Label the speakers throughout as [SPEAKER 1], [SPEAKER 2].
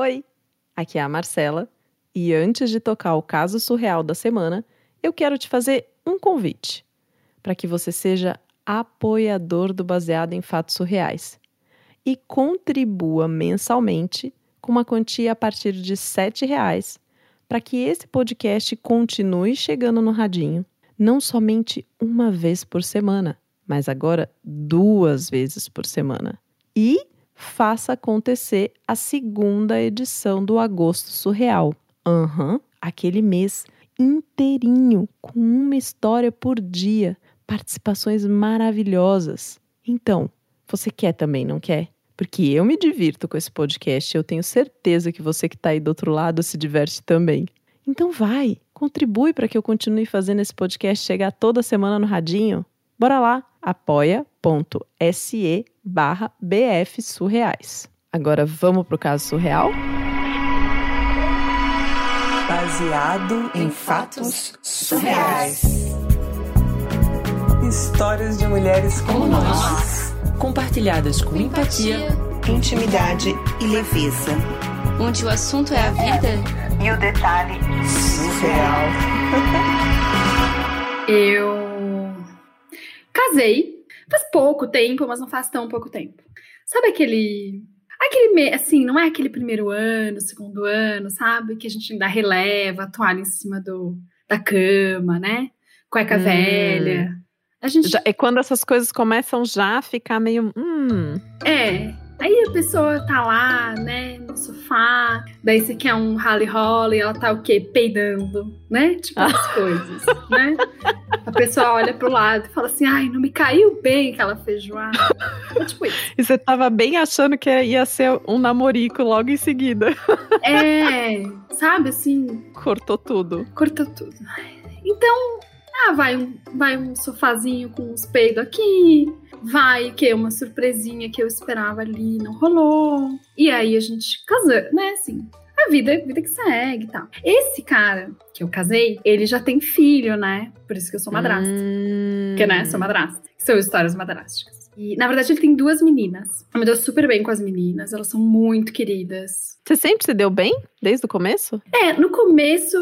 [SPEAKER 1] Oi, aqui é a Marcela e antes de tocar o caso surreal da semana, eu quero te fazer um convite para que você seja apoiador do Baseado em Fatos Surreais e contribua mensalmente com uma quantia a partir de R$ 7,00 para que esse podcast continue chegando no radinho, não somente uma vez por semana, mas agora duas vezes por semana. E faça acontecer a segunda edição do Agosto Surreal. Aham, uhum, aquele mês inteirinho, com uma história por dia, participações maravilhosas. Então, você quer também, não quer? Porque eu me divirto com esse podcast eu tenho certeza que você que está aí do outro lado se diverte também. Então vai, contribui para que eu continue fazendo esse podcast chegar toda semana no radinho. Bora lá, apoia.se barra BF Surreais. Agora vamos pro caso surreal?
[SPEAKER 2] Baseado em fatos surreais. Histórias de mulheres como nós.
[SPEAKER 3] Compartilhadas com empatia,
[SPEAKER 2] intimidade e leveza.
[SPEAKER 3] Onde o assunto é a vida
[SPEAKER 2] e o detalhe surreal.
[SPEAKER 4] Eu casei Faz pouco tempo, mas não faz tão pouco tempo. Sabe aquele. Aquele, assim, não é aquele primeiro ano, segundo ano, sabe? Que a gente ainda releva a toalha em cima do, da cama, né? Cueca hum. velha.
[SPEAKER 1] A gente... Já, é quando essas coisas começam já a ficar meio. Hum.
[SPEAKER 4] É. Aí a pessoa tá lá, né, no sofá, daí você quer um rally holly, ela tá o quê? Peidando, né? Tipo as coisas, né? A pessoa olha pro lado e fala assim: ai, não me caiu bem aquela feijoada. É tipo isso.
[SPEAKER 1] E você tava bem achando que ia ser um namorico logo em seguida.
[SPEAKER 4] É, sabe assim?
[SPEAKER 1] Cortou tudo.
[SPEAKER 4] Cortou tudo. Então, ah, vai um, vai um sofazinho com os peidos aqui, vai que é uma surpresinha que eu esperava ali, não rolou. E aí a gente casou, né, assim. A vida, a vida que segue e tal. Esse cara que eu casei, ele já tem filho, né? Por isso que eu sou madrasta. Hum. Porque, né, sou madrasta. São histórias madrasticas. E, na verdade, ele tem duas meninas. Eu me dou super bem com as meninas, elas são muito queridas.
[SPEAKER 1] Você sempre se deu bem? Desde o começo?
[SPEAKER 4] É, no começo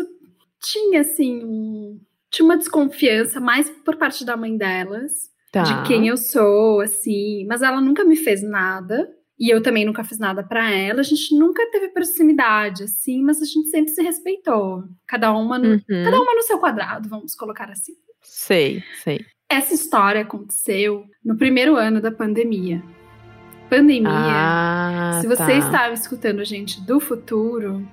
[SPEAKER 4] tinha, assim, um tinha uma desconfiança mais por parte da mãe delas, tá. de quem eu sou, assim, mas ela nunca me fez nada. E eu também nunca fiz nada para ela. A gente nunca teve proximidade, assim, mas a gente sempre se respeitou. Cada uma no, uhum. cada uma no seu quadrado, vamos colocar assim.
[SPEAKER 1] Sei, sei.
[SPEAKER 4] Essa história aconteceu no primeiro ano da pandemia. Pandemia. Ah, se você tá. estava escutando a gente do futuro,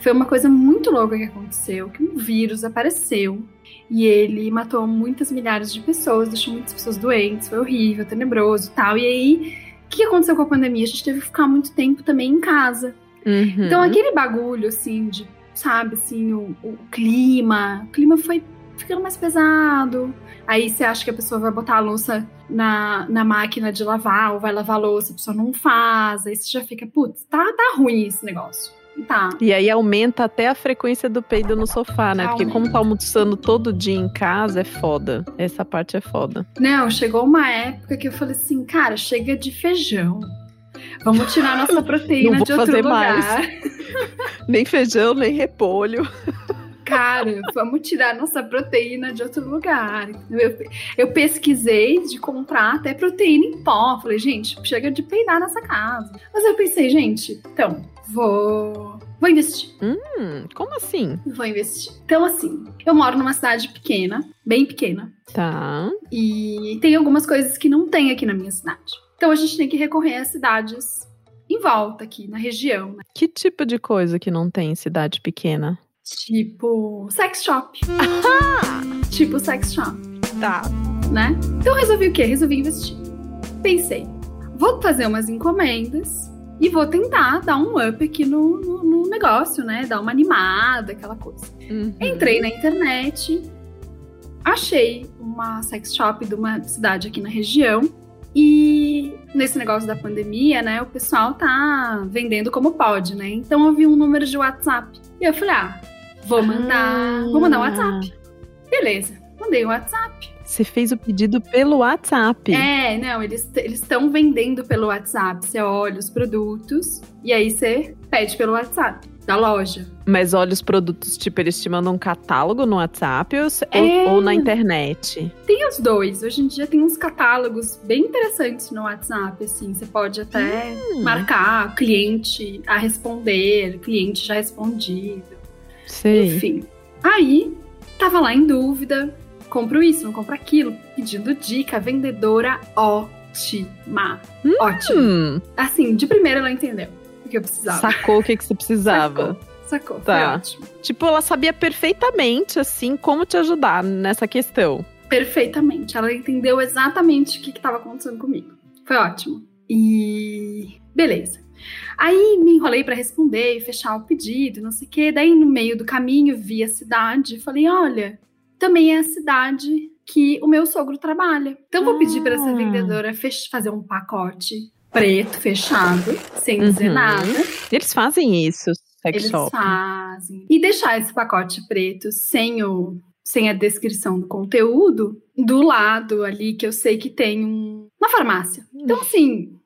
[SPEAKER 4] foi uma coisa muito louca que aconteceu, que um vírus apareceu e ele matou muitas milhares de pessoas, deixou muitas pessoas doentes, foi horrível, tenebroso, tal. E aí, o que aconteceu com a pandemia? A gente teve que ficar muito tempo também em casa. Uhum. Então aquele bagulho assim de, sabe, assim, o, o clima, o clima foi ficando mais pesado. Aí você acha que a pessoa vai botar a louça na, na máquina de lavar, ou vai lavar a louça, a pessoa não faz. Aí você já fica, putz, tá, tá ruim esse negócio. Tá.
[SPEAKER 1] E aí aumenta até a frequência do peido no sofá, né? Porque como tá almoçando todo dia em casa, é foda. Essa parte é foda.
[SPEAKER 4] Não, chegou uma época que eu falei assim, cara, chega de feijão. Vamos tirar nossa proteína de outro lugar. Mais.
[SPEAKER 1] nem feijão, nem repolho.
[SPEAKER 4] Cara, vamos tirar nossa proteína de outro lugar. Eu, eu pesquisei de comprar até proteína em pó. Falei, gente, chega de peidar nessa casa. Mas eu pensei, gente, então, Vou. Vou investir.
[SPEAKER 1] Hum, como assim?
[SPEAKER 4] Vou investir. Então, assim, eu moro numa cidade pequena, bem pequena.
[SPEAKER 1] Tá.
[SPEAKER 4] E tem algumas coisas que não tem aqui na minha cidade. Então a gente tem que recorrer às cidades em volta aqui, na região. Né?
[SPEAKER 1] Que tipo de coisa que não tem em cidade pequena?
[SPEAKER 4] Tipo, sex shop. tipo sex shop.
[SPEAKER 1] Tá.
[SPEAKER 4] Né? Então resolvi o quê? Resolvi investir. Pensei, vou fazer umas encomendas e vou tentar dar um up aqui no, no, no negócio, né? Dar uma animada, aquela coisa. Uhum. Entrei na internet, achei uma sex shop de uma cidade aqui na região. E nesse negócio da pandemia, né, o pessoal tá vendendo como pode, né? Então eu vi um número de WhatsApp. E eu falei, ah, vou mandar, ah. vou mandar um WhatsApp. Beleza, mandei o WhatsApp.
[SPEAKER 1] Você fez o pedido pelo WhatsApp.
[SPEAKER 4] É, não, eles estão vendendo pelo WhatsApp. Você olha os produtos e aí você pede pelo WhatsApp da loja.
[SPEAKER 1] Mas olha os produtos, tipo, eles te mandam um catálogo no WhatsApp ou, é... ou, na internet?
[SPEAKER 4] Tem os dois. Hoje em dia tem uns catálogos bem interessantes no WhatsApp, assim. Você pode até hum. marcar cliente a responder, cliente já respondido.
[SPEAKER 1] Sei.
[SPEAKER 4] Enfim. Aí, tava lá em dúvida, compro isso, não compro aquilo, pedindo dica, vendedora ótima. Hum. Ótima. Assim, de primeira ela entendeu o que eu precisava.
[SPEAKER 1] Sacou o que, que você precisava.
[SPEAKER 4] Sacou, sacou. Tá. Foi ótimo.
[SPEAKER 1] Tipo, ela sabia perfeitamente, assim, como te ajudar nessa questão.
[SPEAKER 4] Perfeitamente. Ela entendeu exatamente o que estava acontecendo comigo. Foi ótimo. E. Beleza. Aí me enrolei para responder e fechar o pedido, não sei o quê. Daí, no meio do caminho, vi a cidade. Falei: olha, também é a cidade que o meu sogro trabalha. Então, vou pedir para essa ah. vendedora fazer um pacote preto, fechado, sem uhum. dizer nada.
[SPEAKER 1] Eles fazem isso, sex
[SPEAKER 4] Eles fazem. E deixar esse pacote preto sem o sem a descrição do conteúdo, do lado ali que eu sei que tem um, uma farmácia. Então, assim,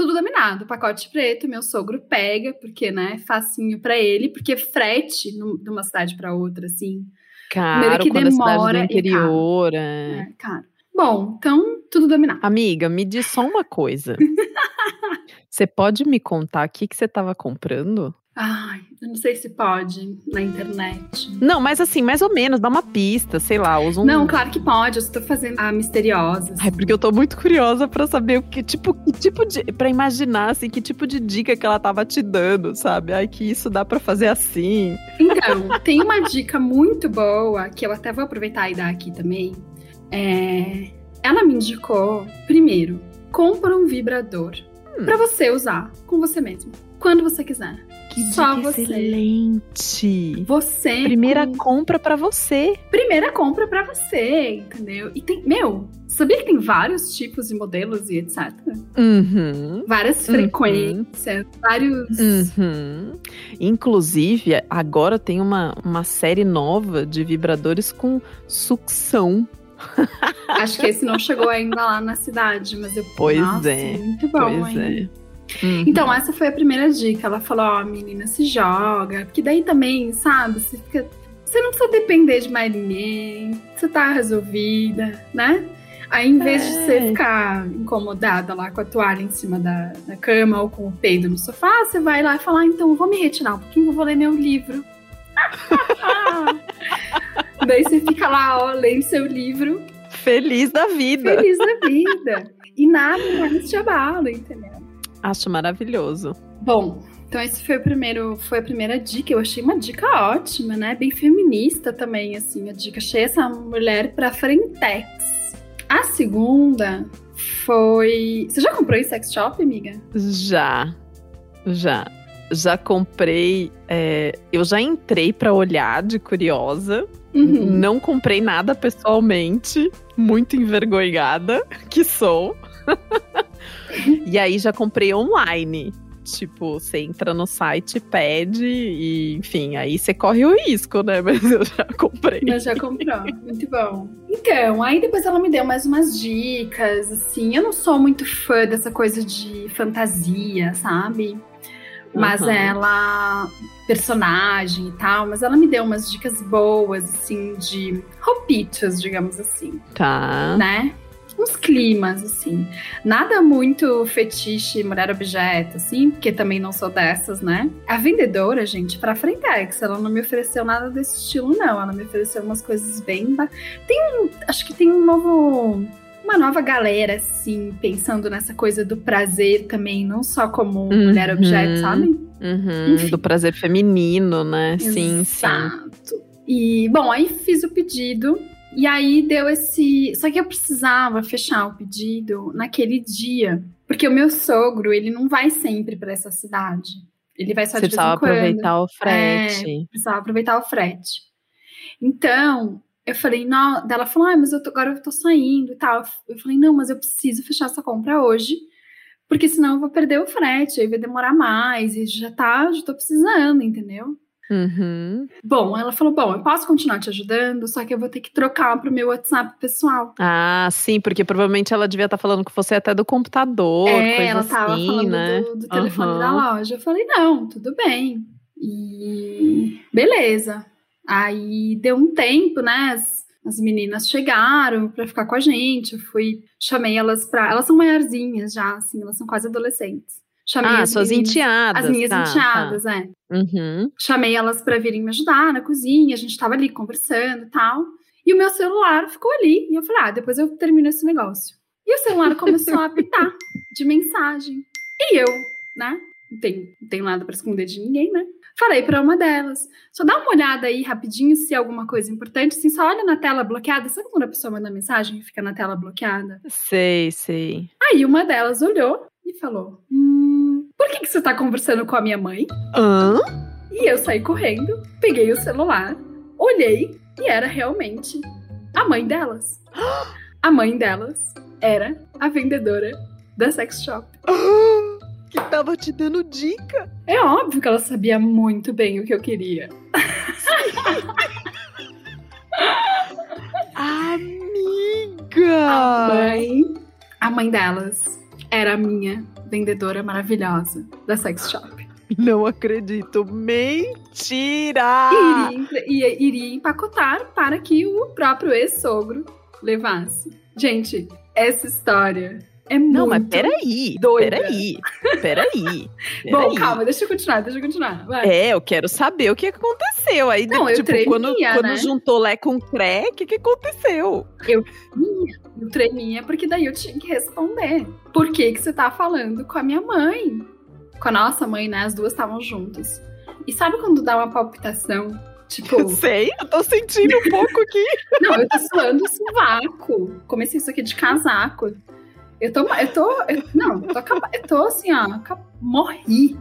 [SPEAKER 4] tudo dominado. Pacote preto, meu sogro pega, porque, né, facinho para ele, porque frete de uma cidade para outra, assim.
[SPEAKER 1] Caro, que demora é interior, é.
[SPEAKER 4] é caro. Bom, então tudo dominado.
[SPEAKER 1] Amiga, me diz só uma coisa. Você pode me contar o que, que você estava comprando?
[SPEAKER 4] Ai, eu não sei se pode na internet.
[SPEAKER 1] Não, mas assim, mais ou menos, dá uma pista, sei lá, usa um...
[SPEAKER 4] Não, claro que pode, eu estou fazendo a misteriosa.
[SPEAKER 1] Assim. Ai, porque eu tô muito curiosa para saber o que tipo, que tipo de... Pra imaginar, assim, que tipo de dica que ela tava te dando, sabe? Ai, que isso dá para fazer assim.
[SPEAKER 4] Então, tem uma dica muito boa, que eu até vou aproveitar e dar aqui também. É ela me indicou, primeiro, compra um vibrador hum. para você usar com você mesmo, quando você quiser.
[SPEAKER 1] Que Só dica você. excelente.
[SPEAKER 4] Você.
[SPEAKER 1] Primeira com... compra para você.
[SPEAKER 4] Primeira compra para você, entendeu? E tem, meu, sabia que tem vários tipos de modelos e etc?
[SPEAKER 1] Uhum.
[SPEAKER 4] Várias uhum. frequências, vários.
[SPEAKER 1] Uhum. Inclusive, agora tem uma, uma série nova de vibradores com sucção.
[SPEAKER 4] Acho que esse não chegou ainda lá na cidade, mas eu.
[SPEAKER 1] Pois
[SPEAKER 4] Nossa,
[SPEAKER 1] é.
[SPEAKER 4] Muito bom,
[SPEAKER 1] pois
[SPEAKER 4] hein? É. Uhum. Então, essa foi a primeira dica. Ela falou: Ó, oh, menina, se joga. Porque daí também, sabe, você fica. Você não precisa depender de mais ninguém. Você tá resolvida, né? Aí, em vez é. de você ficar incomodada lá com a toalha em cima da, da cama ou com o peido no sofá, você vai lá e fala: ah, então, vou me retirar um pouquinho, eu vou ler meu livro. Daí você fica lá, ó, lendo seu livro.
[SPEAKER 1] Feliz da vida.
[SPEAKER 4] Feliz da vida. E nada mais te abala, entendeu?
[SPEAKER 1] Acho maravilhoso.
[SPEAKER 4] Bom, então esse foi o primeiro, foi a primeira dica. Eu achei uma dica ótima, né? Bem feminista também, assim, a dica. Achei essa mulher pra frentex. A segunda foi. Você já comprou em sex shop, amiga?
[SPEAKER 1] Já. Já já comprei. É, eu já entrei para olhar de curiosa. Uhum. Não comprei nada pessoalmente. Muito envergonhada que sou. e aí já comprei online. Tipo, você entra no site, pede e, enfim, aí você corre o risco, né? Mas eu já comprei.
[SPEAKER 4] Mas já comprou, muito bom. Então, aí depois ela me deu mais umas dicas, assim. Eu não sou muito fã dessa coisa de fantasia, sabe? Mas uhum. ela. personagem e tal, mas ela me deu umas dicas boas, assim, de roupitas, digamos assim.
[SPEAKER 1] Tá.
[SPEAKER 4] Né? Uns climas, assim. Nada muito fetiche, mulher objeto, assim, porque também não sou dessas, né? A vendedora, gente, pra Frentex, ela não me ofereceu nada desse estilo, não. Ela me ofereceu umas coisas bem. Tem um. Acho que tem um novo uma nova galera, assim, pensando nessa coisa do prazer também, não só como uhum. mulher objeto, sabe?
[SPEAKER 1] Uhum, do prazer feminino, né?
[SPEAKER 4] Exato.
[SPEAKER 1] Sim, sim.
[SPEAKER 4] E, bom, aí fiz o pedido. E aí deu esse. Só que eu precisava fechar o pedido naquele dia. Porque o meu sogro, ele não vai sempre para essa cidade. Ele vai só
[SPEAKER 1] Você
[SPEAKER 4] de vez em quando.
[SPEAKER 1] aproveitar o frete.
[SPEAKER 4] É, precisava aproveitar o frete. Então, eu falei, não, ela falou, ah, mas eu tô, agora eu tô saindo e tal. Eu falei, não, mas eu preciso fechar essa compra hoje, porque senão eu vou perder o frete, aí vai demorar mais, e já tá, já tô precisando, entendeu?
[SPEAKER 1] Uhum.
[SPEAKER 4] Bom, ela falou: Bom, eu posso continuar te ajudando, só que eu vou ter que trocar pro meu WhatsApp pessoal.
[SPEAKER 1] Ah, sim, porque provavelmente ela devia estar tá falando com você até do computador.
[SPEAKER 4] É, ela tava
[SPEAKER 1] assim,
[SPEAKER 4] falando
[SPEAKER 1] né?
[SPEAKER 4] do, do telefone
[SPEAKER 1] Uhum.
[SPEAKER 4] da loja. Eu falei: Não, tudo bem. E beleza. Aí deu um tempo, né? As, as meninas chegaram pra ficar com a gente. Eu fui, chamei elas pra. Elas são maiorzinhas já, assim, elas são quase adolescentes. Chamei
[SPEAKER 1] Ah,
[SPEAKER 4] as
[SPEAKER 1] suas
[SPEAKER 4] meninas-
[SPEAKER 1] enteadas.
[SPEAKER 4] As minhas
[SPEAKER 1] tá,
[SPEAKER 4] enteadas, é.
[SPEAKER 1] tá. Uhum.
[SPEAKER 4] Chamei elas pra virem me ajudar na cozinha, a gente tava ali conversando e tal. E o meu celular ficou ali. E eu falei, ah, depois eu termino esse negócio. E o celular começou a apitar de mensagem. E eu, né? Não tenho, não tenho nada pra esconder de ninguém, né? Falei pra uma delas, só dá uma olhada aí rapidinho se é alguma coisa importante. Assim, só olha na tela bloqueada. Sabe quando a pessoa manda mensagem e fica na tela bloqueada?
[SPEAKER 1] Sei, sei.
[SPEAKER 4] Aí uma delas olhou e falou: Hum, por que, que você tá conversando com a minha mãe?
[SPEAKER 1] Hã?
[SPEAKER 4] E eu saí correndo, peguei o celular, olhei e era realmente a mãe delas. A mãe delas era a vendedora da sex shop.
[SPEAKER 1] Que tava te dando dica.
[SPEAKER 4] É óbvio que ela sabia muito bem o que eu queria. A
[SPEAKER 1] Amiga!
[SPEAKER 4] mãe, a mãe delas era a minha vendedora maravilhosa da sex shop.
[SPEAKER 1] Não acredito. Mentira!
[SPEAKER 4] Iria, ia- iria empacotar para que o próprio ex-sogro levasse. Gente, essa história é muito.
[SPEAKER 1] Não, mas peraí.
[SPEAKER 4] doida.
[SPEAKER 1] Peraí. Peraí.
[SPEAKER 4] Bom,
[SPEAKER 1] peraí.
[SPEAKER 4] calma, deixa eu continuar, deixa eu continuar. Vai.
[SPEAKER 1] É, eu quero saber o que aconteceu. Aí,
[SPEAKER 4] Não, eu
[SPEAKER 1] tipo,
[SPEAKER 4] tremia,
[SPEAKER 1] quando, quando
[SPEAKER 4] né?
[SPEAKER 1] juntou Lé com Cré, o que, que aconteceu?
[SPEAKER 4] Eu tremia porque daí eu tinha que responder. Por que, que você tá falando com a minha mãe? Com a nossa mãe, né? As duas estavam juntas. E sabe quando dá uma palpitação? Tipo,
[SPEAKER 1] Eu sei, eu tô sentindo um pouco aqui.
[SPEAKER 4] não, eu tô suando o sovaco. Comecei isso aqui de casaco. Eu tô, eu tô, eu- não, tô, eu tô assim, ó, morri,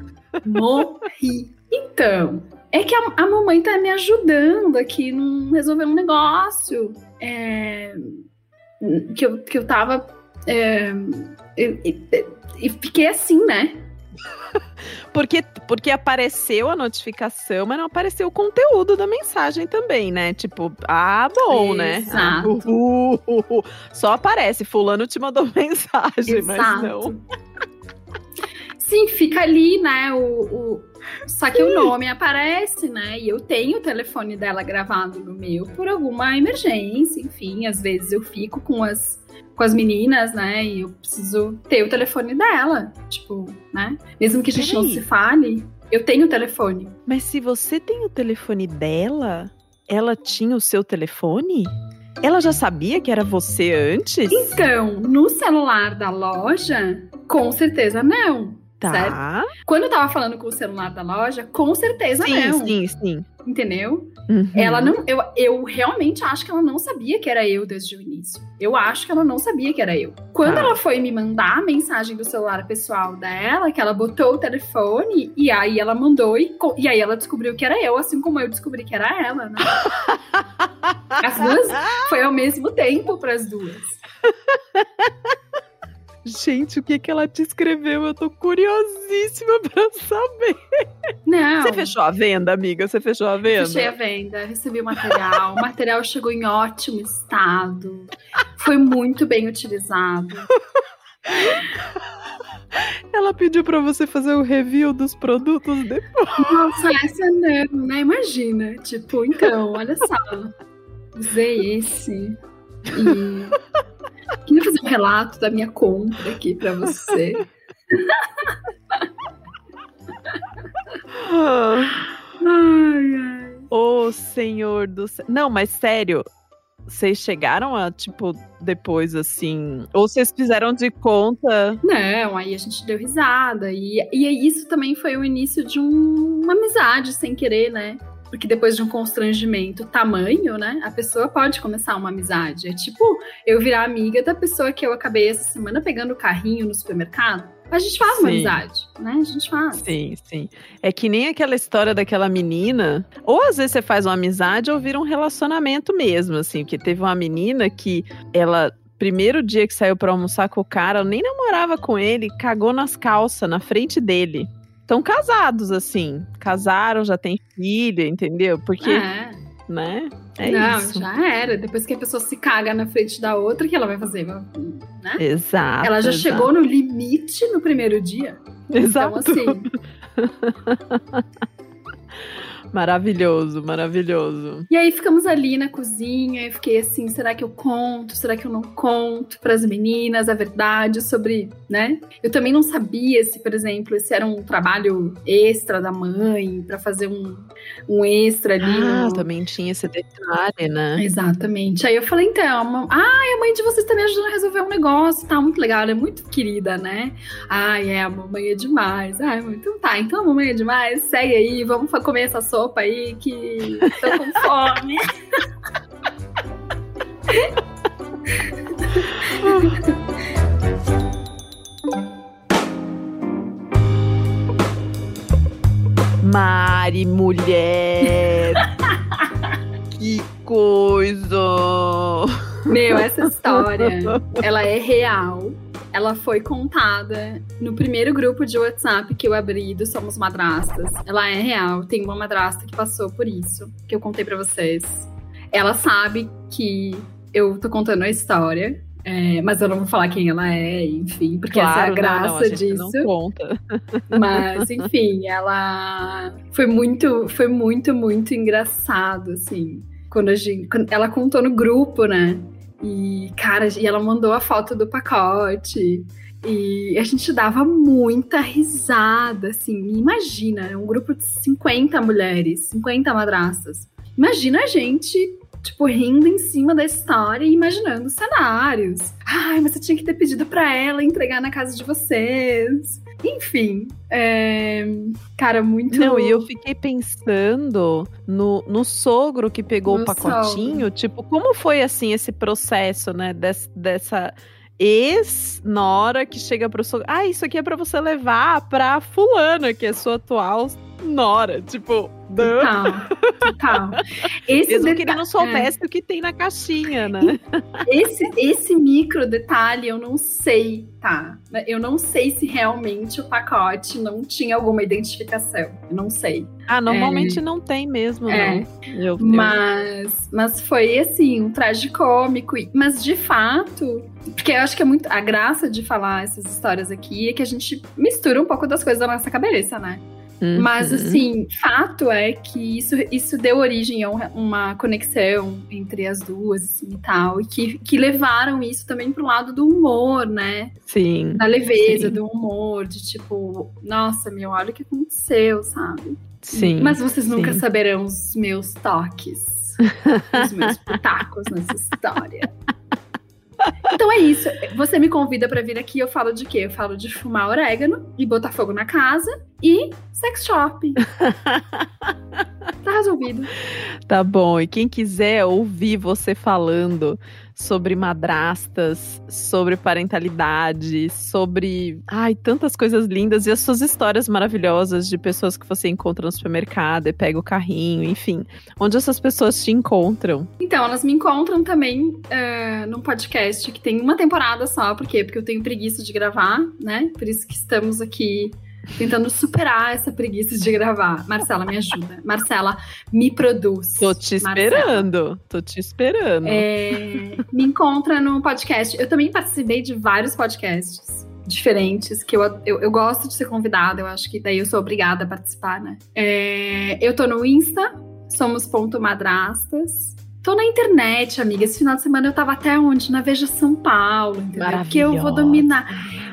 [SPEAKER 4] morri. Então, é que a, a mamãe tá me ajudando aqui num resolver um negócio. É, que, eu, que eu tava. é, e- e- e fiquei assim, né?
[SPEAKER 1] Porque, porque apareceu a notificação, mas não apareceu o conteúdo da mensagem também, né? Tipo, ah, bom, né?
[SPEAKER 4] Exato.
[SPEAKER 1] uh, uh, uh, uh. Só aparece, fulano te mandou mensagem, mas não.
[SPEAKER 4] Sim, fica ali, né? O, o- Só que o nome aparece, né? E eu tenho o telefone dela gravado no meu por alguma emergência, enfim. Às vezes eu fico com as, com as meninas, né? E eu preciso ter o telefone dela. Tipo, né? Mesmo que a gente não
[SPEAKER 1] Peraí.
[SPEAKER 4] se fale, eu tenho o telefone.
[SPEAKER 1] Mas se você tem o telefone dela, ela tinha o seu telefone? Ela já sabia que era você antes?
[SPEAKER 4] Então, no celular da loja, com certeza não. Certo?
[SPEAKER 1] Tá.
[SPEAKER 4] Quando eu tava falando com o celular da loja, com certeza
[SPEAKER 1] Sim,
[SPEAKER 4] não.
[SPEAKER 1] sim, sim.
[SPEAKER 4] Entendeu?
[SPEAKER 1] Uhum.
[SPEAKER 4] Ela não. Eu, eu realmente acho que ela não sabia que era eu desde o início. Eu acho que ela não sabia que era eu. Quando
[SPEAKER 1] Tá.
[SPEAKER 4] ela foi me mandar a mensagem do celular pessoal dela, que ela botou o telefone, e aí ela mandou, e, e aí ela descobriu que era eu, assim como eu descobri que era ela, né? As duas foi ao mesmo tempo para as duas.
[SPEAKER 1] Gente, o que que ela te escreveu? Eu tô curiosíssima pra saber.
[SPEAKER 4] Não.
[SPEAKER 1] Você fechou a venda, amiga? Você fechou a venda?
[SPEAKER 4] Fechei a venda, recebi o material. O material chegou em ótimo estado. Foi muito bem utilizado.
[SPEAKER 1] Ela pediu pra você fazer o review dos produtos depois.
[SPEAKER 4] Nossa, essa não, né? Imagina. Tipo, então, olha só. Usei esse. E. Queria fazer um relato da minha compra aqui pra você. Ai, ai.
[SPEAKER 1] Ô, senhor do céu. Não, mas sério. Vocês chegaram a, tipo, depois assim. Ou vocês fizeram de conta.
[SPEAKER 4] Não, aí a gente deu risada. E, e isso também foi o início de um- uma amizade sem querer, né? Porque depois de um constrangimento tamanho, né? A pessoa pode começar uma amizade. É tipo eu virar amiga da pessoa que eu acabei essa semana pegando o carrinho no supermercado. A gente faz uma
[SPEAKER 1] Sim.
[SPEAKER 4] amizade, né? A gente faz.
[SPEAKER 1] Sim, sim. É que nem aquela história daquela menina. Ou às vezes você faz uma amizade ou vira um relacionamento mesmo, assim. Porque teve uma menina que ela. Primeiro dia que saiu pra almoçar com o cara, ela nem namorava com ele, cagou nas calças, na frente dele. Estão casados, assim. Casaram, já tem filho, entendeu? Porque,
[SPEAKER 4] É.
[SPEAKER 1] né? É
[SPEAKER 4] não,
[SPEAKER 1] isso.
[SPEAKER 4] já era. Depois que a pessoa se caga na frente da outra, o que ela vai fazer? Né?
[SPEAKER 1] Exato.
[SPEAKER 4] ela já
[SPEAKER 1] exato.
[SPEAKER 4] chegou no limite no primeiro dia.
[SPEAKER 1] Exato.
[SPEAKER 4] Então, assim,
[SPEAKER 1] Maravilhoso, maravilhoso.
[SPEAKER 4] E aí ficamos ali na cozinha, eu fiquei assim, será que eu conto? Será que eu não conto para as meninas a verdade sobre, né? Eu também não sabia se, por exemplo, esse era um trabalho extra da mãe para fazer um, um extra ali.
[SPEAKER 1] Ah, também tinha esse detalhe, né?
[SPEAKER 4] Exatamente. Aí eu falei, então, a- ai, a mãe de vocês tá me ajudando a resolver um negócio, tá muito legal, ela é muito querida, né? Ai, é, a mamãe é demais. Ai, mãe, então tá, então a mamãe é demais, segue aí, vamos comer essa sopa aí que tô com fome.
[SPEAKER 1] Mari, mulher! que coisa!
[SPEAKER 4] Meu, essa história, ela é real. Ela foi contada no primeiro grupo de WhatsApp que eu abri do Somos Madrastas. Ela é real. Tem uma madrasta que passou por isso, que eu contei pra vocês. Ela sabe que eu tô contando a história, é, mas eu não vou falar quem ela é, enfim, porque essa é a
[SPEAKER 1] Claro, não,
[SPEAKER 4] graça
[SPEAKER 1] não, a
[SPEAKER 4] disso.
[SPEAKER 1] Não conta.
[SPEAKER 4] Mas, enfim, ela foi muito, foi muito, muito engraçado, assim. Quando a gente. quando ela contou no grupo, né? E, cara, e ela mandou a foto do pacote. E a gente dava muita risada, assim. Imagina, é um grupo de 50 mulheres, 50 madrastas. Imagina a gente, tipo, rindo em cima da história e imaginando cenários. Ai, mas você tinha que ter pedido pra ela entregar na casa de vocês. Enfim, é... cara, muito.
[SPEAKER 1] Não, e eu fiquei pensando no, no sogro que pegou
[SPEAKER 4] No
[SPEAKER 1] o pacotinho. Tipo, como foi assim esse processo, né? Des, dessa ex-nora que chega pro sogro. Ah, isso aqui é pra você levar pra fulana, que é sua atual nora. Tipo.
[SPEAKER 4] Total, total. Esse,
[SPEAKER 1] Mesmo que ele não soubesse o que tem na caixinha, né?
[SPEAKER 4] é, esse, esse micro detalhe eu não sei, tá? Eu não sei se realmente o pacote não tinha alguma identificação. Eu não sei.
[SPEAKER 1] Ah, normalmente não tem mesmo,
[SPEAKER 4] É.
[SPEAKER 1] não. Eu, eu-
[SPEAKER 4] Mas, mas foi assim, um traje cômico. Mas de fato, porque eu acho que é muito. A graça de falar essas histórias aqui é que a gente mistura um pouco das coisas da nossa cabeça, né?
[SPEAKER 1] Uhum.
[SPEAKER 4] Mas assim, fato é que isso, isso deu origem a um- uma conexão entre as duas assim, e tal. E que, que levaram isso também pro lado do humor, né?
[SPEAKER 1] Sim.
[SPEAKER 4] Da leveza,
[SPEAKER 1] Sim.
[SPEAKER 4] do humor, de tipo, nossa, meu, olha o que aconteceu, sabe?
[SPEAKER 1] Sim.
[SPEAKER 4] Mas vocês nunca
[SPEAKER 1] sim.
[SPEAKER 4] saberão os meus toques, os meus pitacos nessa história. Então é isso. Você me convida pra vir aqui, eu falo de quê? Eu falo de fumar orégano e botar fogo na casa e sex shop. tá resolvido.
[SPEAKER 1] Tá bom. E quem quiser ouvir você falando sobre madrastas, sobre parentalidade, sobre, ai, tantas coisas lindas e as suas histórias maravilhosas de pessoas que você encontra no supermercado e pega o carrinho, enfim. Onde essas pessoas te encontram?
[SPEAKER 4] Então, elas me encontram também é, num podcast que tem uma temporada só. Por quê? Porque eu tenho preguiça de gravar, né? Por isso que estamos aqui tentando superar essa preguiça de gravar. Marcela, me ajuda. Marcela, me produz.
[SPEAKER 1] Tô te
[SPEAKER 4] Marcela.
[SPEAKER 1] esperando. Tô te esperando.
[SPEAKER 4] É, me encontra no podcast. Eu também participei de vários podcasts diferentes, que eu, eu, eu gosto de ser convidada, eu acho que daí eu sou obrigada a participar, né? É, eu tô no Insta, somos.madrastas. Tô na internet, amiga. Esse final de semana eu tava até onde? Na Veja São Paulo, entendeu? Porque eu vou dominar.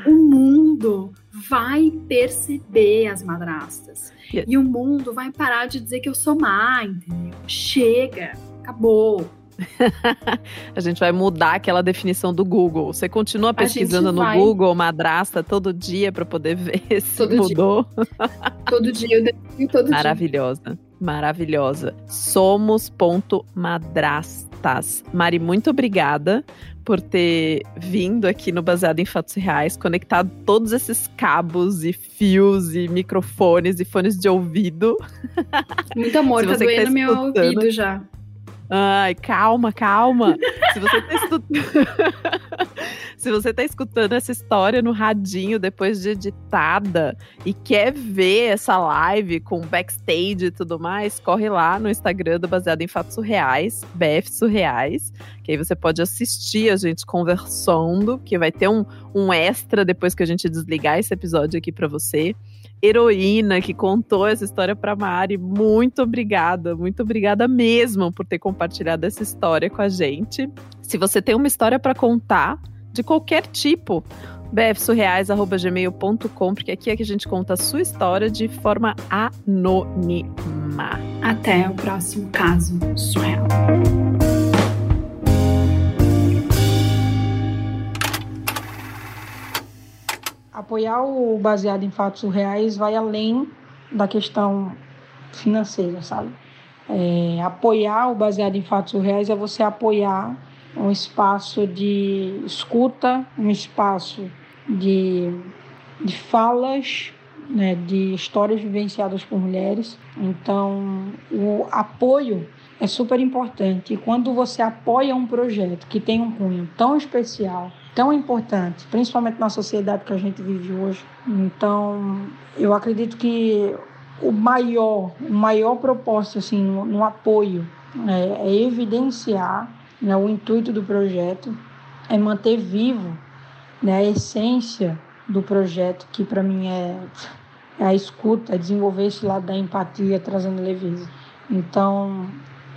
[SPEAKER 4] O mundo vai perceber as madrastas.
[SPEAKER 1] Yes.
[SPEAKER 4] E o mundo vai parar de dizer que eu sou má, entendeu? Chega, acabou.
[SPEAKER 1] A gente vai mudar aquela definição do Google. Você continua pesquisando no
[SPEAKER 4] vai.
[SPEAKER 1] Google madrasta todo dia para poder ver se
[SPEAKER 4] Todo dia.
[SPEAKER 1] mudou.
[SPEAKER 4] Todo dia eu defino todo dia.
[SPEAKER 1] Maravilhosa, maravilhosa. Somos ponto madrastas. Mari, muito obrigada por ter vindo aqui no Baseado em Fatos Reais, conectado todos esses cabos e fios e microfones e fones de ouvido.
[SPEAKER 4] Muito amor, tá
[SPEAKER 1] tá
[SPEAKER 4] doendo meu
[SPEAKER 1] escutando.
[SPEAKER 4] ouvido já.
[SPEAKER 1] Ai, calma, calma. Se você tá, estu... Se você está escutando essa história no radinho depois de editada e quer ver essa live com backstage e tudo mais, corre lá no Instagram do Baseado em Fatos Surreais, BF Surreais, que aí você pode assistir a gente conversando, que vai ter um, um extra depois que a gente desligar esse episódio aqui para você heroína que contou essa história para Mari. Muito obrigada, muito obrigada mesmo por ter compartilhado essa história com a gente. Se você tem uma história para contar, de qualquer tipo, bfsurreais.gmail.com, porque aqui é que a gente conta a sua história de forma anônima.
[SPEAKER 4] Até o próximo caso surreal.
[SPEAKER 5] apoiar o baseado em fatos reais vai além da questão financeira, sabe? É, apoiar o baseado em fatos reais é você apoiar um espaço de escuta, um espaço de, de falas, né, de histórias vivenciadas por mulheres. Então, o apoio é super importante. E quando você apoia um projeto que tem um cunho tão especial, tão importante, principalmente na sociedade que a gente vive hoje. Então, eu acredito que o maior, o maior propósito assim no, no apoio é, é evidenciar né, o intuito do projeto, é manter vivo né, a essência do projeto, que para mim é, é a escuta, é desenvolver esse lado da empatia, trazendo leveza. Então,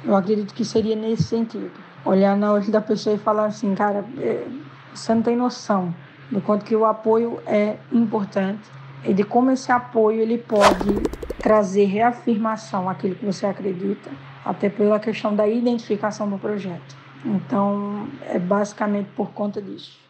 [SPEAKER 5] eu acredito que seria nesse sentido. Olhar na olho da pessoa e falar assim, cara, é, você não tem noção do quanto que o apoio é importante e de como esse apoio ele pode trazer reafirmação àquilo que você acredita, até pela questão da identificação do projeto. Então, é basicamente por conta disso.